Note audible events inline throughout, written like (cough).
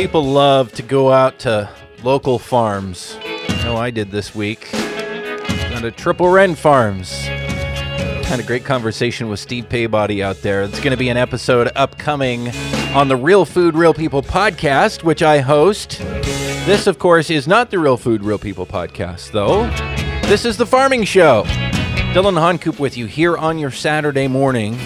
People love to go out to local farms. I know I did this week. At a Triple Wren Farms. Had a great conversation with Steve Paybody out there. It's going to be an episode upcoming on the Real Food, Real People podcast, which I host. This, of course, is not the Real Food, Real People podcast, though. This is the Farming Show. Dillon Honcoop with you here on your Saturday morning.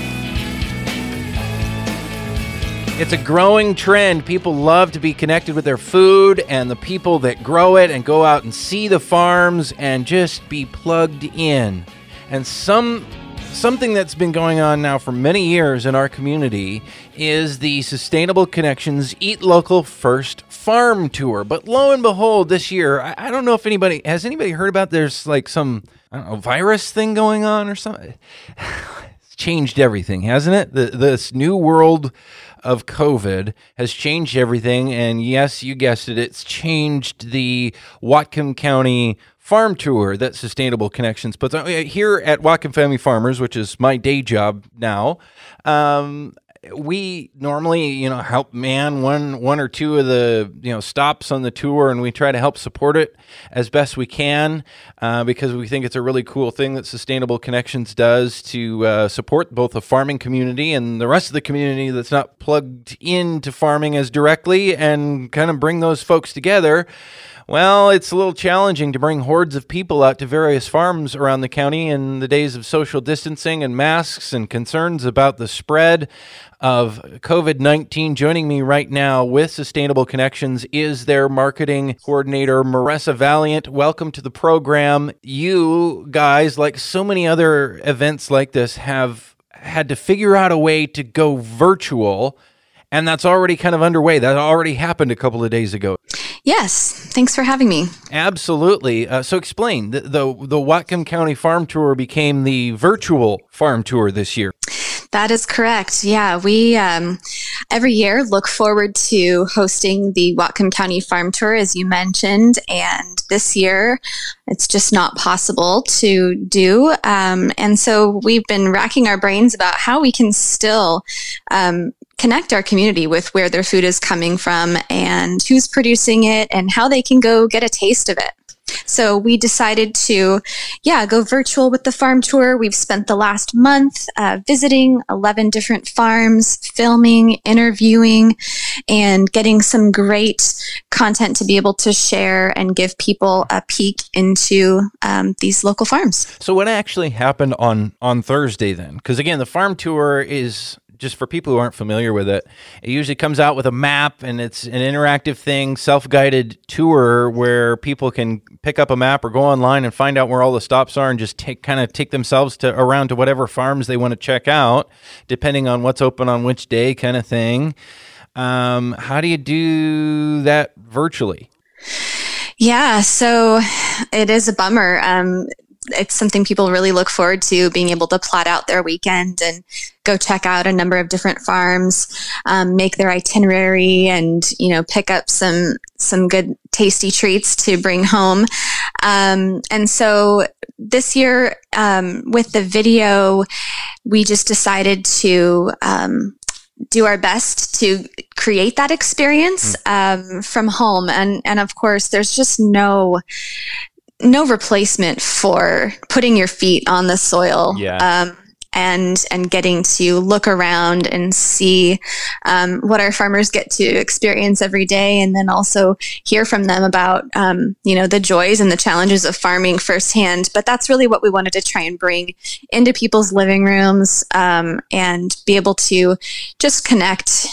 It's a growing trend. People love to be connected with their food and the people that grow it and go out and see the farms and just be plugged in. And some something that's been going on now for many years in our community is the Sustainable Connections Eat Local First Farm Tour. But lo and behold, this year, I, I don't know if anybody has anybody heard about there's like some know, virus thing going on or something. (laughs) it's changed everything, hasn't it? The, this new world of COVID has changed everything. And yes, you guessed it, it's changed the Whatcom County farm tour that Sustainable Connections puts on. Here at Whatcom Family Farmers, which is my day job now, um, we normally, you know, help man one one or two of the you know stops on the tour, and we try to help support it as best we can uh, because we think it's a really cool thing that Sustainable Connections does to uh, support both the farming community and the rest of the community that's not plugged into farming as directly, and kind of bring those folks together. Well, it's a little challenging to bring hordes of people out to various farms around the county in the days of social distancing and masks and concerns about the spread of COVID 19. Joining me right now with Sustainable Connections is their marketing coordinator, Marissa Valiant. Welcome to the program. You guys, like so many other events like this, have had to figure out a way to go virtual and that's already kind of underway. That already happened a couple of days ago. Yes, thanks for having me. Absolutely. Uh, so, explain the, the the Whatcom County Farm Tour became the virtual farm tour this year. That is correct. Yeah, we um, every year look forward to hosting the Whatcom County Farm Tour, as you mentioned, and this year it's just not possible to do. Um, and so we've been racking our brains about how we can still um, connect our community with where their food is coming from and who's producing it and how they can go get a taste of it. So we decided to, yeah, go virtual with the farm tour. We've spent the last month uh, visiting 11 different farms, filming, interviewing, and getting some great content to be able to share and give people a peek into um, these local farms. So, what actually happened on on Thursday then? Because again, the farm tour is just for people who aren't familiar with it, it usually comes out with a map and it's an interactive thing, self guided tour where people can pick up a map or go online and find out where all the stops are and just take kind of take themselves to around to whatever farms they want to check out, depending on what's open on which day, kind of thing. Um, how do you do that virtually? Yeah, so it is a bummer. Um, it's something people really look forward to being able to plot out their weekend and go check out a number of different farms um, make their itinerary and you know pick up some some good tasty treats to bring home um, and so this year um, with the video we just decided to um, do our best to create that experience mm. from home and and of course there's just no no replacement for putting your feet on the soil. Yeah. Um, and and getting to look around and see um, what our farmers get to experience every day, and then also hear from them about um, you know the joys and the challenges of farming firsthand. But that's really what we wanted to try and bring into people's living rooms um, and be able to just connect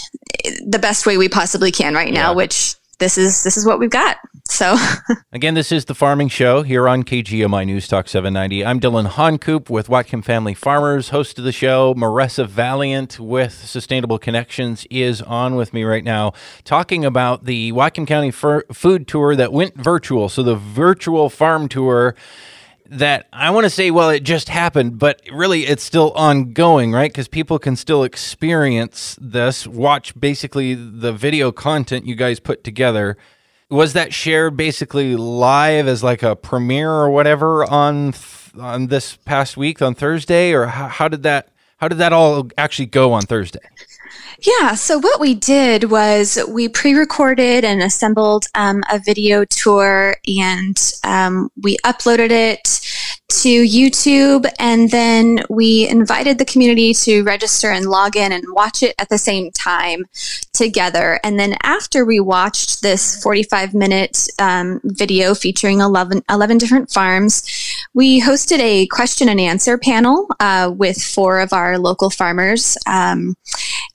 the best way we possibly can right now, yeah. which this is this is what we've got. So (laughs) again, this is the Farming Show here on KGMI News Talk 790. I'm Dillon Honcoop with Whatcom Family Farmers, host of the show. Marissa Valiant with Sustainable Connections is on with me right now, talking about the Whatcom County Food Tour that went virtual. So the virtual farm tour that I want to say, well, it just happened, but really it's still ongoing, right? Because people can still experience this, watch basically the video content you guys put together. Was that shared basically live as like a premiere or whatever on on this past week on Thursday, or how, how did that how did that all actually go on Thursday? Yeah, so what we did was we pre recorded and assembled um, a video tour and um, we uploaded it to YouTube, and then we invited the community to register and log in and watch it at the same time together. And then after we watched this 45 minute um, video featuring 11, 11, different farms, we hosted a question and answer panel uh, with four of our local farmers. Um,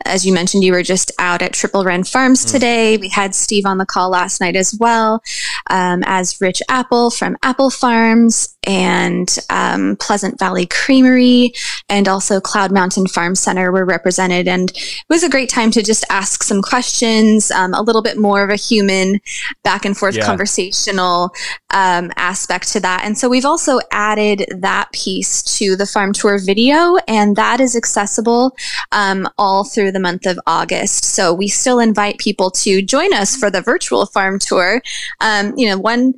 as you mentioned, you were just out at Triple Wren Farms mm. today. We had Steve on the call last night as well um, as Rich Appel from Appel Farms and um, Pleasant Valley Creamery and also Cloud Mountain Farm Center were represented. And it was a great time to just ask some questions, um, a little bit more of a human back and forth yeah. conversational um, aspect to that. And so we've also added that piece to the farm tour video, and that is accessible um, all through the month of August. So we still invite people to join us for the virtual farm tour. Um, you know, one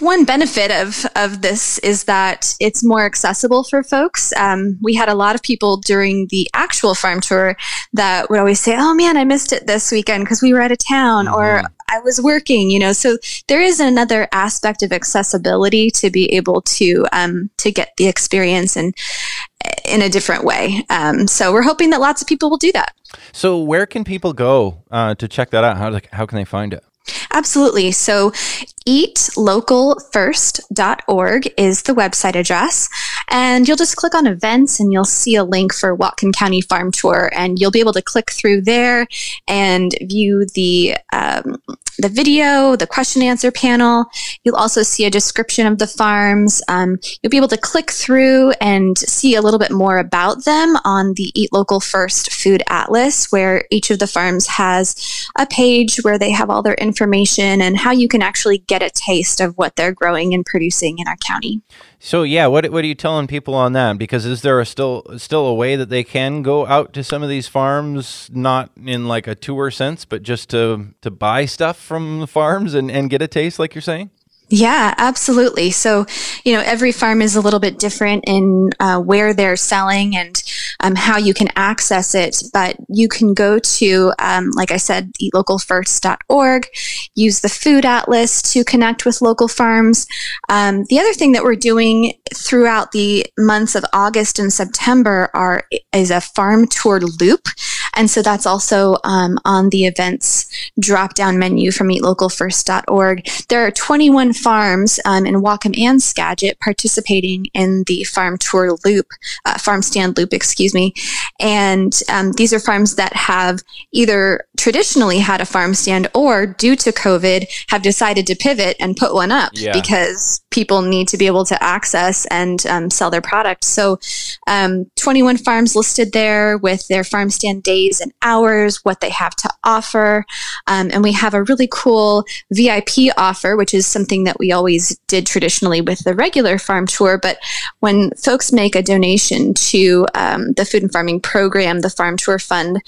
one benefit of of this is that it's more accessible for folks. Um, we had a lot of people during the actual farm tour that would always say, "Oh man, I missed it this weekend because we were out of town," mm-hmm. or I was working. You know, so there is another aspect of accessibility to be able to um, to get the experience and in a different way. Um, so we're hoping that lots of people will do that. So where can people go uh, to check that out? How how can they find it? Absolutely. So eatlocalfirst.org is the website address. And you'll just click on events and you'll see a link for Whatcom County Farm Tour. And you'll be able to click through there and view the, um, the video, the question answer panel. You'll also see a description of the farms. Um, you'll be able to click through and see a little bit more about them on the Eat Local First Food Atlas, where each of the farms has a page where they have all their information and how you can actually get a taste of what they're growing and producing in our county. So yeah, what what are you telling people on that? Because is there a still still a way that they can go out to some of these farms, not in like a tour sense, but just to to buy stuff from the farms and, and get a taste, like you're saying? Yeah, absolutely. So, you know, every farm is a little bit different in uh, where they're selling and um, how you can access it. But you can go to, um, like I said, eatlocalfirst.org, use the food atlas to connect with local farms. Um, the other thing that we're doing throughout the months of August and September are is a farm tour loop. And so that's also um, on the events drop down menu from eatlocalfirst.org. There are 21 farms um, in Whatcom and Skagit participating in the farm tour loop, uh, farm stand loop, excuse me. And um, these are farms that have either traditionally had a farm stand or due to COVID have decided to pivot and put one up yeah. because people need to be able to access and um, sell their products. So, um, 21 farms listed there with their farm stand days and hours, what they have to offer. Um, and we have a really cool VIP offer, which is something that we always did traditionally with the regular farm tour. But when folks make a donation to um, the food and farming program, the Farm Tour Fund,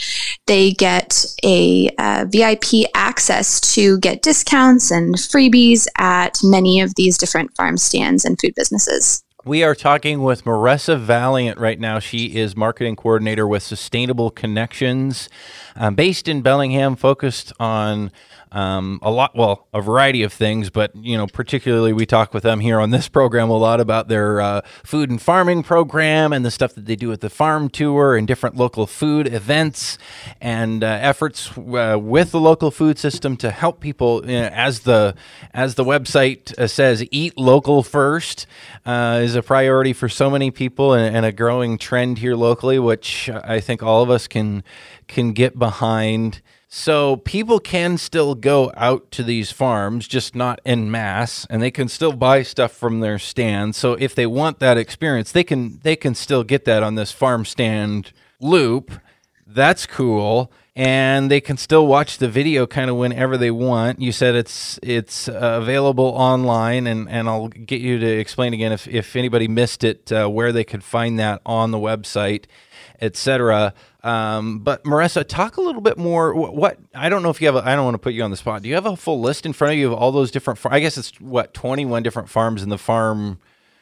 they get a uh, VIP access to get discounts and freebies at many of these different farm stands and food businesses. We are talking with Marissa Valiant right now. She is marketing coordinator with Sustainable Connections, um, based in Bellingham, focused on um, a lot, well, a variety of things, but you know, particularly we talk with them here on this program a lot about their uh, food and farming program and the stuff that they do at the farm tour and different local food events and uh, efforts uh, with the local food system to help people, you know, as the as the website uh, says, eat local first uh, is a priority for so many people and, and a growing trend here locally, which I think all of us can can get behind. So people can still go out to these farms, just not en masse, and they can still buy stuff from their stand. So if they want that experience, they can they can still get that on this farm stand loop. That's cool. And they can still watch the video kind of whenever they want. You said it's it's uh, available online, and, and I'll get you to explain again if, if anybody missed it, uh, where they could find that on the website, etc. Um, but Marissa, talk a little bit more. What, I don't know if you have. I don't want to put you on the spot. Do you have a full list in front of you of all those different? I guess it's what twenty one different farms in the farm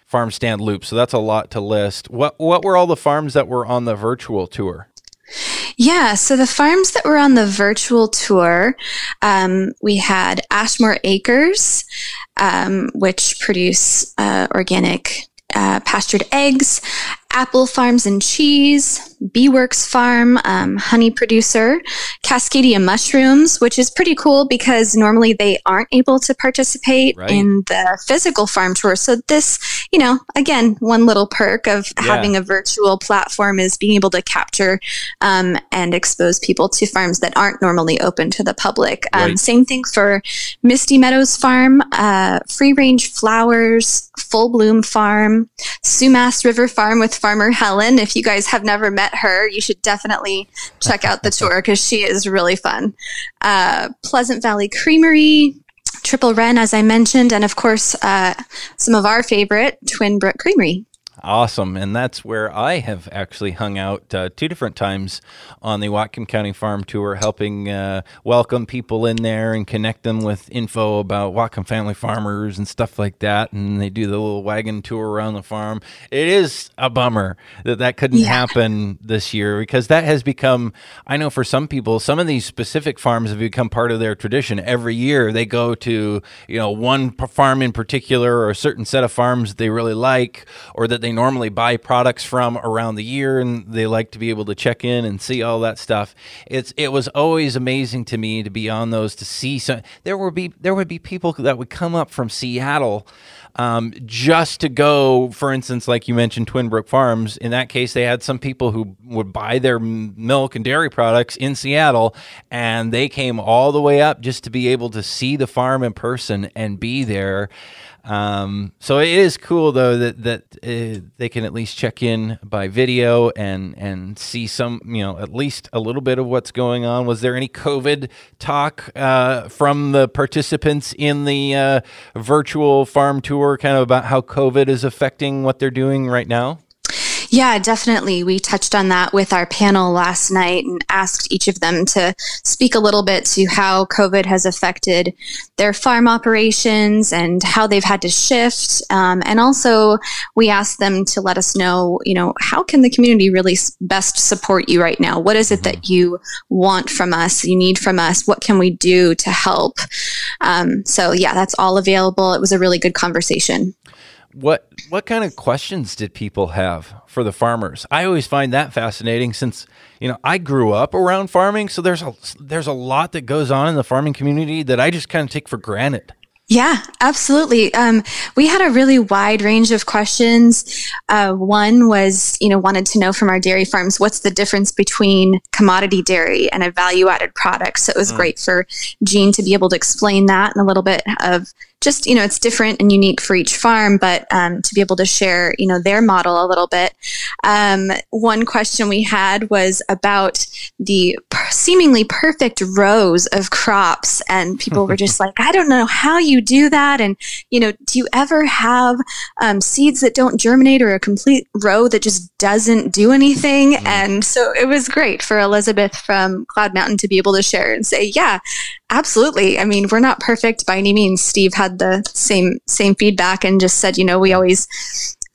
farm stand loop. So that's a lot to list. What what were all the farms that were on the virtual tour? Yeah, so the farms that were on the virtual tour, um, we had Ashmore Acres, um, which produce uh, organic uh, pastured eggs, Appel Farms and Cheese, Beeworks Farm, um, honey producer, Cascadia Mushrooms, which is pretty cool because normally they aren't able to participate right. in the physical farm tour. So this, you know, again, one little perk of yeah. having a virtual platform is being able to capture um, and expose people to farms that aren't normally open to the public. Um, right. Same thing for Misty Meadows Farm, uh, Free Range Flowers, Full Bloom Farm, Sumas River Farm with farmer Helen. If you guys have never met her, you should definitely check out the tour because she is really fun. Uh, Pleasant Valley Creamery, Triple Wren, as I mentioned, and of course, uh, some of our favorite, Twin Brook Creamery. Awesome. And that's where I have actually hung out uh, two different times on the Whatcom County Farm Tour, helping uh, welcome people in there and connect them with info about Whatcom family farmers and stuff like that. And they do the little wagon tour around the farm. It is a bummer that that couldn't yeah. happen this year because that has become, I know for some people, some of these specific farms have become part of their tradition. Every year they go to, you know, one farm in particular or a certain set of farms they really like or that they normally buy products from around the year and they like to be able to check in and see all that stuff. It's it was always amazing to me to be on those to see some there would be there would be people that would come up from Seattle um, just to go, for instance, like you mentioned, Twin Brook Farms. In that case, they had some people who would buy their milk and dairy products in Seattle, and they came all the way up just to be able to see the farm in person and be there. Um, so it is cool though that that uh, they can at least check in by video and and see some you know at least a little bit of what's going on. Was there any COVID talk uh, from the participants in the uh, virtual farm tour, kind of about how COVID is affecting what they're doing right now? Yeah, definitely. We touched on that with our panel last night and asked each of them to speak a little bit to how COVID has affected their farm operations and how they've had to shift. Um, and also, we asked them to let us know, you know, how can the community really best support you right now? What is it that mm-hmm. you want from us, you need from us? What can we do to help? Um, so, yeah, that's all available. It was a really good conversation. What what kind of questions did people have for the farmers? I always find that fascinating since you know I grew up around farming, so there's a there's a lot that goes on in the farming community that I just kind of take for granted. Yeah, absolutely. Um, we had a really wide range of questions. Uh, one was, you know, wanted to know from our dairy farms what's the difference between commodity dairy and a value added product. So it was mm. great for Jean to be able to explain that and a little bit of just you know it's different and unique for each farm but um, to be able to share you know their model a little bit. Um, one question we had was about the per- seemingly perfect rows of crops and people were just (laughs) like i don't know how you do that and you know do you ever have um, seeds that don't germinate or a complete row that just doesn't do anything? Mm. and so it was great for elizabeth from cloud mountain to be able to share and say yeah absolutely. I mean we're not perfect by any means. Steve had had the same same feedback and just said, you know, we always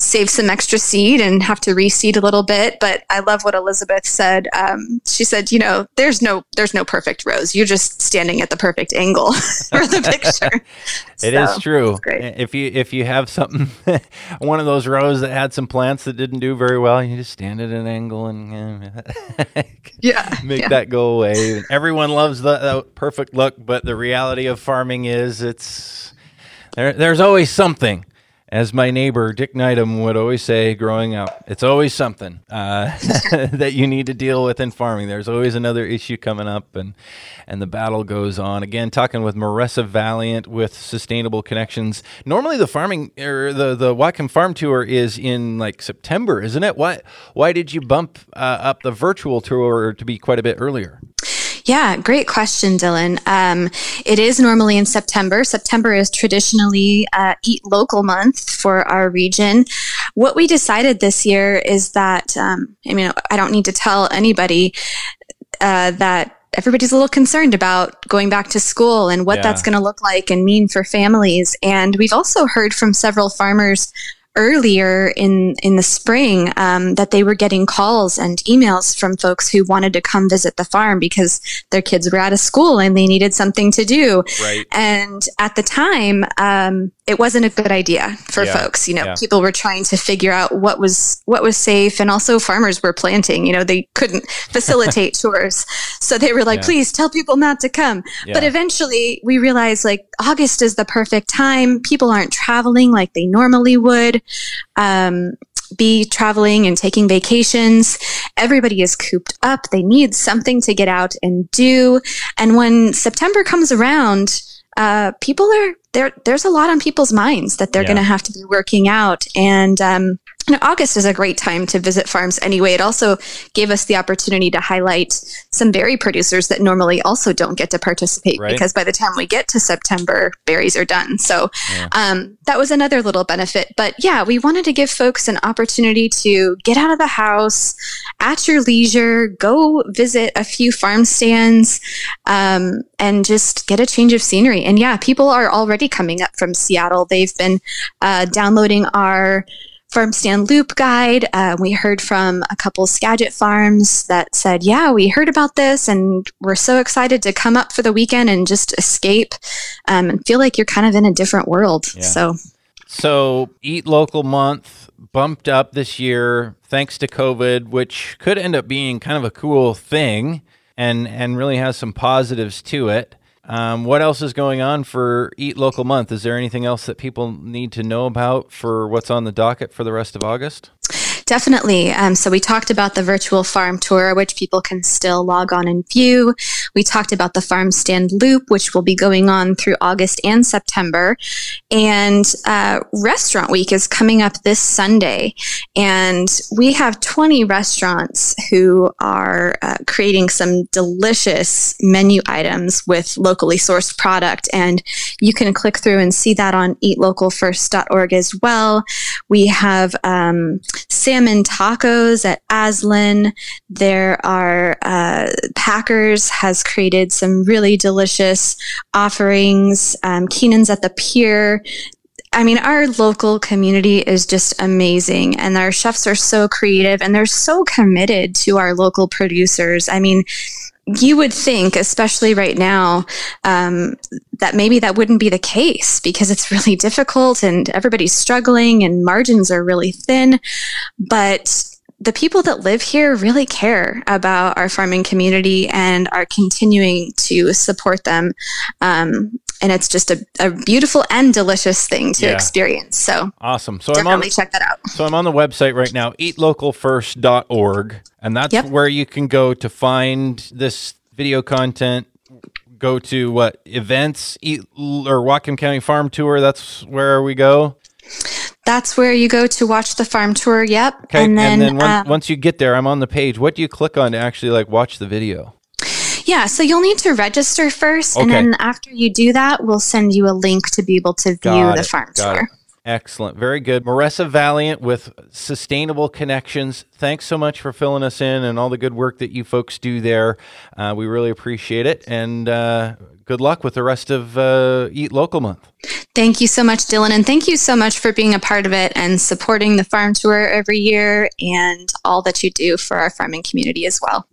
save some extra seed and have to reseed a little bit. But I love what Elizabeth said. Um, she said, you know, there's no there's no perfect rose. You're just standing at the perfect angle (laughs) for the picture. (laughs) It so, is true. If you if you have something, (laughs) one of those rows that had some plants that didn't do very well, you just stand at an angle and uh, yeah, make yeah. that go away. Everyone loves the, the perfect look, but the reality of farming is it's there, there's always something. As my neighbor Dick Needham would always say growing up, it's always something uh, (laughs) that you need to deal with in farming. There's always another issue coming up, and and the battle goes on. Again, talking with Marissa Valiant with Sustainable Connections. Normally, the farming or the the Whatcom Farm Tour is in like September, isn't it? Why why did you bump uh, up the virtual tour to be quite a bit earlier? Yeah, great question, Dillon. Um, it is normally in September. September is traditionally uh, Eat Local Month for our region. What we decided this year is that, um, I mean, I don't need to tell anybody uh, that everybody's a little concerned about going back to school and what yeah. that's going to look like and mean for families. And we've also heard from several farmers earlier in in the spring um, that they were getting calls and emails from folks who wanted to come visit the farm because their kids were out of school and they needed something to do. Right. And at the time, um, it wasn't a good idea for Yeah. folks. You know, Yeah. people were trying to figure out what was what was safe, and also farmers were planting. You know, they couldn't (laughs) facilitate tours, so they were like, Yeah. "Please tell people not to come." But eventually, we realized like August is the perfect time. People aren't traveling like they normally would. Um, be traveling and taking vacations. Everybody is cooped up. They need something to get out and do. And when September comes around, uh, people are there. There's a lot on people's minds that they're Yeah. going to have to be working out. And um, August is a great time to visit farms anyway. It also gave us the opportunity to highlight some berry producers that normally also don't get to participate Right. because by the time we get to September, berries are done. So Yeah. um, that was another little benefit. But yeah, we wanted to give folks an opportunity to get out of the house at your leisure, go visit a few farm stands, um, and just get a change of scenery. And yeah, people are already coming up from Seattle. They've been uh, downloading our farm stand loop guide. Uh, we heard from a couple Skagit farms that said, Yeah, we heard about this and we're so excited to come up for the weekend and just escape um, and feel like you're kind of in a different world. Yeah. So, So, Eat Local Month bumped up this year thanks to COVID, which could end up being kind of a cool thing and, and really has some positives to it. Um, what else is going on for Eat Local Month? Is there anything else that people need to know about for what's on the docket for the rest of August? Definitely. Um, so we talked about the virtual farm tour, which people can still log on and view. We talked about the farm stand loop, which will be going on through August and September. And uh, restaurant week is coming up this Sunday. And we have 20 restaurants who are uh, creating some delicious menu items with locally sourced product. And you can click through and see that on eatlocalfirst.org as well. We have um, salmon tacos at Aslan. There are uh, Packers has created some really delicious offerings. Um, Keenan's at the Pier. I mean, our local community is just amazing, and our chefs are so creative and they're so committed to our local producers. I mean, you would think, especially right now, um, that maybe that wouldn't be the case because it's really difficult and everybody's struggling and margins are really thin. But the people that live here really care about our farming community and are continuing to support them. Um, and it's just a, a beautiful and delicious thing to Yeah. experience. So Awesome. So I'm on definitely check that out. So I'm on the website right now, eatlocalfirst.org, and that's Yep. where you can go to find this video content. Go to what events, eat or Whatcom County Farm Tour. That's where we go. That's where you go to watch the farm tour. Yep. Okay, And then, once, um, once you get there, I'm on the page. What do you click on to actually like watch the video? Yeah, so you'll need to register first, and then after you do that, we'll send you a link to be able to view Got the it, farm got tour. it. Excellent. Very good. Marissa Valiant with Sustainable Connections. Thanks so much for filling us in and all the good work that you folks do there. Uh, we really appreciate it. And uh, good luck with the rest of uh, Eat Local Month. Thank you so much, Dillon, and thank you so much for being a part of it and supporting the farm tour every year and all that you do for our farming community as well.